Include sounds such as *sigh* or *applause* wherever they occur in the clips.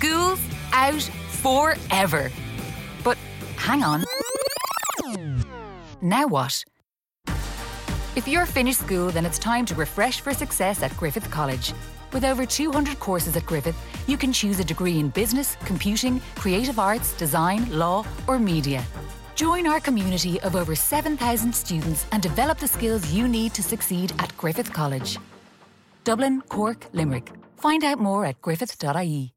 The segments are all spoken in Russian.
School's out forever. But hang on. Now what? If you're finished school, then it's time to refresh for success at Griffith College. With over 200 courses at Griffith, you can choose a degree in business, computing, creative arts, design, law, or media. Join our community of over 7,000 students and develop the skills you need to succeed at Griffith College. Dublin, Cork, Limerick. Find out more at griffith.ie.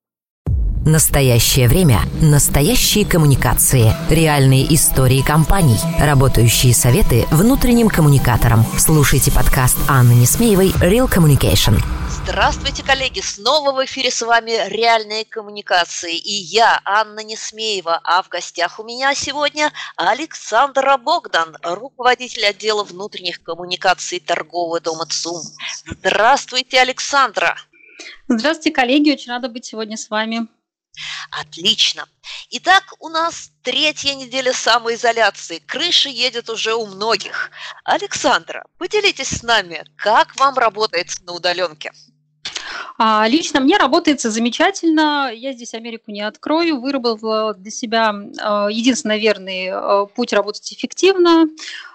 Настоящее время. Настоящие коммуникации. Реальные истории компаний. Работающие советы внутренним коммуникаторам. Слушайте подкаст Анны Несмеевой «Real Communication». Здравствуйте, коллеги! Снова в эфире с вами «Реальные коммуникации». И я, Анна Несмеева, а в гостях у меня сегодня Александра Богдан, руководитель отдела внутренних коммуникаций торгового дома ЦУМ. Здравствуйте, Александра! Здравствуйте, коллеги! Очень рада быть сегодня с вами. Отлично. Итак, у нас третья неделя самоизоляции. Крыша едет уже у многих. Александра, поделитесь с нами, как вам работает на удаленке? А, лично мне работается замечательно. Я здесь Америку не открою. Выработала для себя а, единственно верный а, путь работать эффективно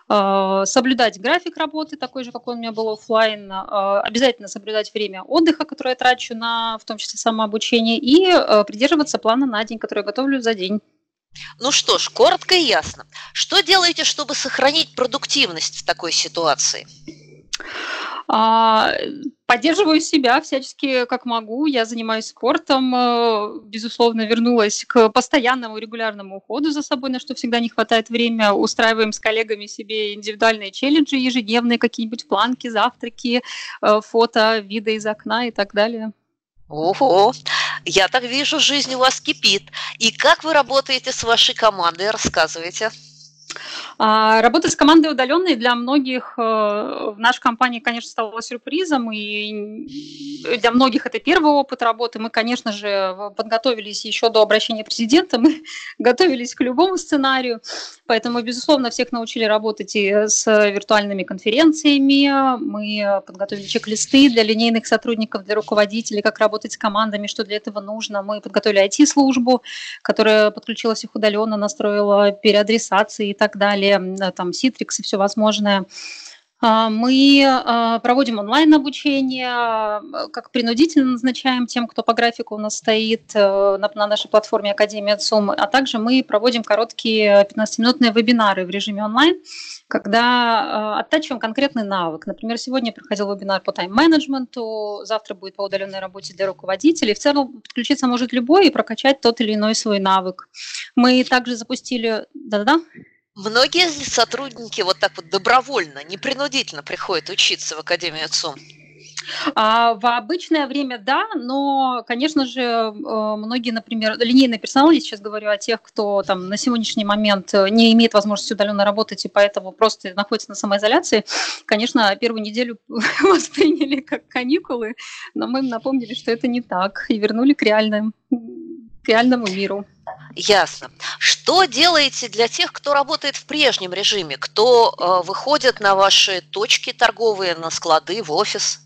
соблюдать график работы, такой же, как он у меня был офлайн, обязательно соблюдать время отдыха, которое я трачу на, в том числе, самообучение, и придерживаться плана на день, который я готовлю за день. Ну что ж, коротко и ясно. Что делаете, чтобы сохранить продуктивность в такой ситуации? А, поддерживаю себя всячески, как могу. Я занимаюсь спортом, э, безусловно, вернулась к постоянному регулярному уходу за собой, на что всегда не хватает времени. Устраиваем с коллегами себе индивидуальные челленджи, ежедневные какие-нибудь планки, завтраки, э, фото, виды из окна и так далее. Ого, я так вижу, жизнь у вас кипит. И как вы работаете с вашей командой, рассказывайте. А, работа с командой удаленной для многих э, в нашей компании, конечно, стала сюрпризом, и для многих это первый опыт работы. Мы, конечно же, подготовились еще до обращения президента, мы *laughs* готовились к любому сценарию, поэтому, безусловно, всех научили работать и с виртуальными конференциями, мы подготовили чек-листы для линейных сотрудников, для руководителей, как работать с командами, что для этого нужно. Мы подготовили IT-службу, которая подключилась их удаленно, настроила переадресации и так далее, там Citrix и все возможное. А, мы а, проводим онлайн-обучение, а, как принудительно назначаем тем, кто по графику у нас стоит э, на нашей платформе Академия ЦУМ, а также мы проводим короткие 15-минутные вебинары в режиме онлайн, когда оттачиваем конкретный навык. Например, сегодня проходил вебинар по тайм-менеджменту, завтра будет по удаленной работе для руководителей. В целом подключиться может любой и прокачать тот или иной свой навык. Мы также запустили... Да-да-да? Многие сотрудники вот так вот добровольно, непринудительно приходят учиться в Академию ЦУМ? А, в обычное время да, но, конечно же, э, многие, например, линейный персонал, я сейчас говорю о тех, кто там на сегодняшний момент э, не имеет возможности удаленно работать и поэтому просто находится на самоизоляции, конечно, первую неделю *laughs* восприняли как каникулы, но мы им напомнили, что это не так, и вернули к реальным к реальному миру. Ясно. Что делаете для тех, кто работает в прежнем режиме, кто э, выходит на ваши точки торговые, на склады, в офис?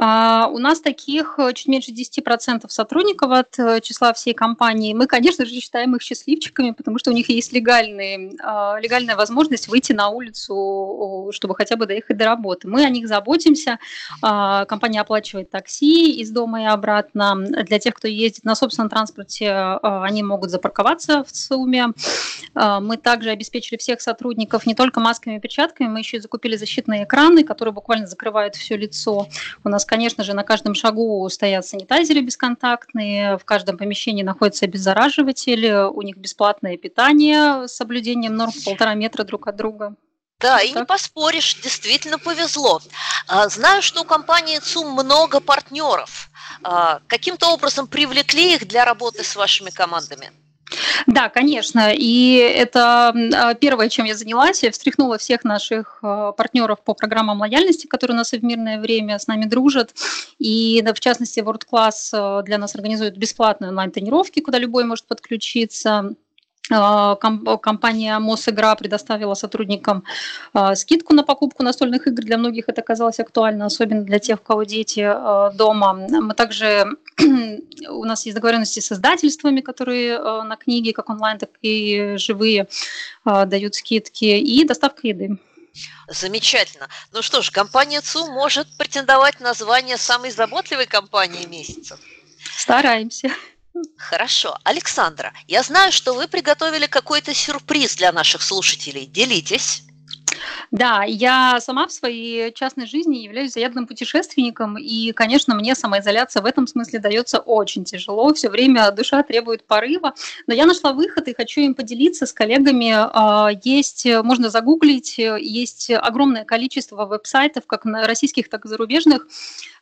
А, у нас таких э, чуть меньше 10% сотрудников от э, числа всей компании. Мы, конечно же, считаем их счастливчиками, потому что у них есть легальные, а, легальная возможность выйти на улицу, чтобы хотя бы доехать до работы. Мы о них заботимся. А, компания оплачивает такси из дома и обратно. Для тех, кто ездит на собственном транспорте, они могут запарковаться в ЦУМе. Мы также обеспечили всех сотрудников не только масками и перчатками, мы еще и закупили защитные экраны, которые буквально закрывают все лицо. У нас конечно же, на каждом шагу стоят санитайзеры бесконтактные, в каждом помещении находится обеззараживатель, у них бесплатное питание с соблюдением норм полтора метра друг от друга. Да, и не поспоришь, действительно повезло. А, знаю, что у компании ЦУМ много партнеров. А, каким-то образом привлекли их для работы с вашими командами? Да, конечно. И это а, первое, чем я занялась. Я встряхнула всех наших а, партнеров по программам лояльности, которые у нас и в мирное время с нами дружат. И, в частности, World Class а, для нас организует бесплатные онлайн-тренировки, куда любой может подключиться. А, компания Мосигра предоставила сотрудникам а, скидку на покупку настольных игр. Для многих это оказалось актуально, особенно для тех, у кого дети а, дома. Мы также *clears throat* у нас есть договоренности с издательствами, которые на книги, как онлайн, так и живые, дают скидки, и доставка еды. Замечательно. Ну что ж, компания ЦУ может претендовать на звание самой заботливой компании месяца. Стараемся. Хорошо. Александра, я знаю, что вы приготовили какой-то сюрприз для наших слушателей. Делитесь. Да, я сама в своей частной жизни являюсь заядным путешественником, и, конечно, мне самоизоляция в этом смысле дается очень тяжело. Все время душа требует порыва, но я нашла выход и хочу им поделиться с коллегами. А, есть, можно загуглить, есть огромное количество веб-сайтов, как на российских, так и зарубежных,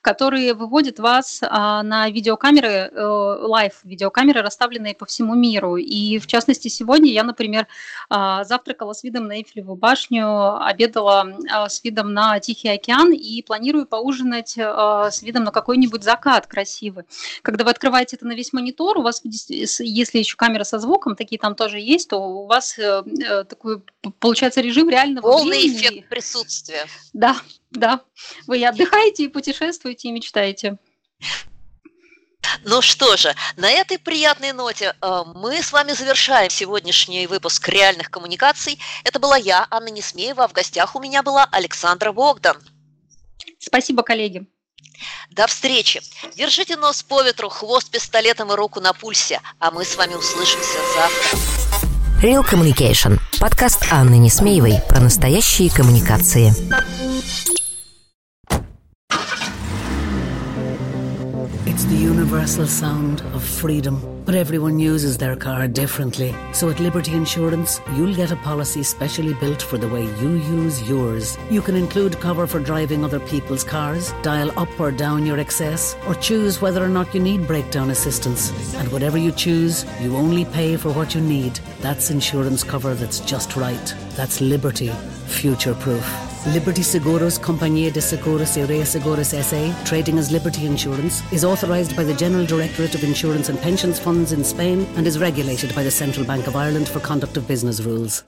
которые выводят вас а, на видеокамеры, э, видеокамеры, расставленные по всему миру. И в частности сегодня я, например, а, завтракала с видом на Эйфелеву башню, обедала а, с видом на Тихий океан и планирую поужинать с видом на какой-нибудь закат красивый. Когда вы открываете это на весь монитор, у вас, если еще камера со звуком, такие там тоже есть, то у вас э, э, такой получается режим реального Полный времени. эффект присутствия. Да, да. Вы отдыхаете и путешествуете, и мечтаете. Ну что же, на этой приятной ноте э, мы с вами завершаем сегодняшний выпуск реальных коммуникаций. Это была я, Анна Несмеева, а в гостях у меня была Александра Богдан. Спасибо, коллеги. До встречи. Держите нос по ветру, хвост пистолетом и руку на пульсе, а мы с вами услышимся завтра. Real Communication. Подкаст Анны Несмеевой про настоящие коммуникации. It's the universal sound of freedom. But everyone uses their car differently. So at Liberty Insurance, you'll get a policy specially built for the way you use yours. You can include cover for driving other people's cars, dial up or down your excess, or choose whether or not you need breakdown assistance. And whatever you choose, you only pay for what you need. That's insurance cover that's just right. That's Liberty, future proof. Liberty Seguros Compañía de Seguros y Reaseguros SA, trading as Liberty Insurance, is authorised by the General Directorate of Insurance and Pensions Funds in Spain and is regulated by the Central Bank of Ireland for conduct of business rules.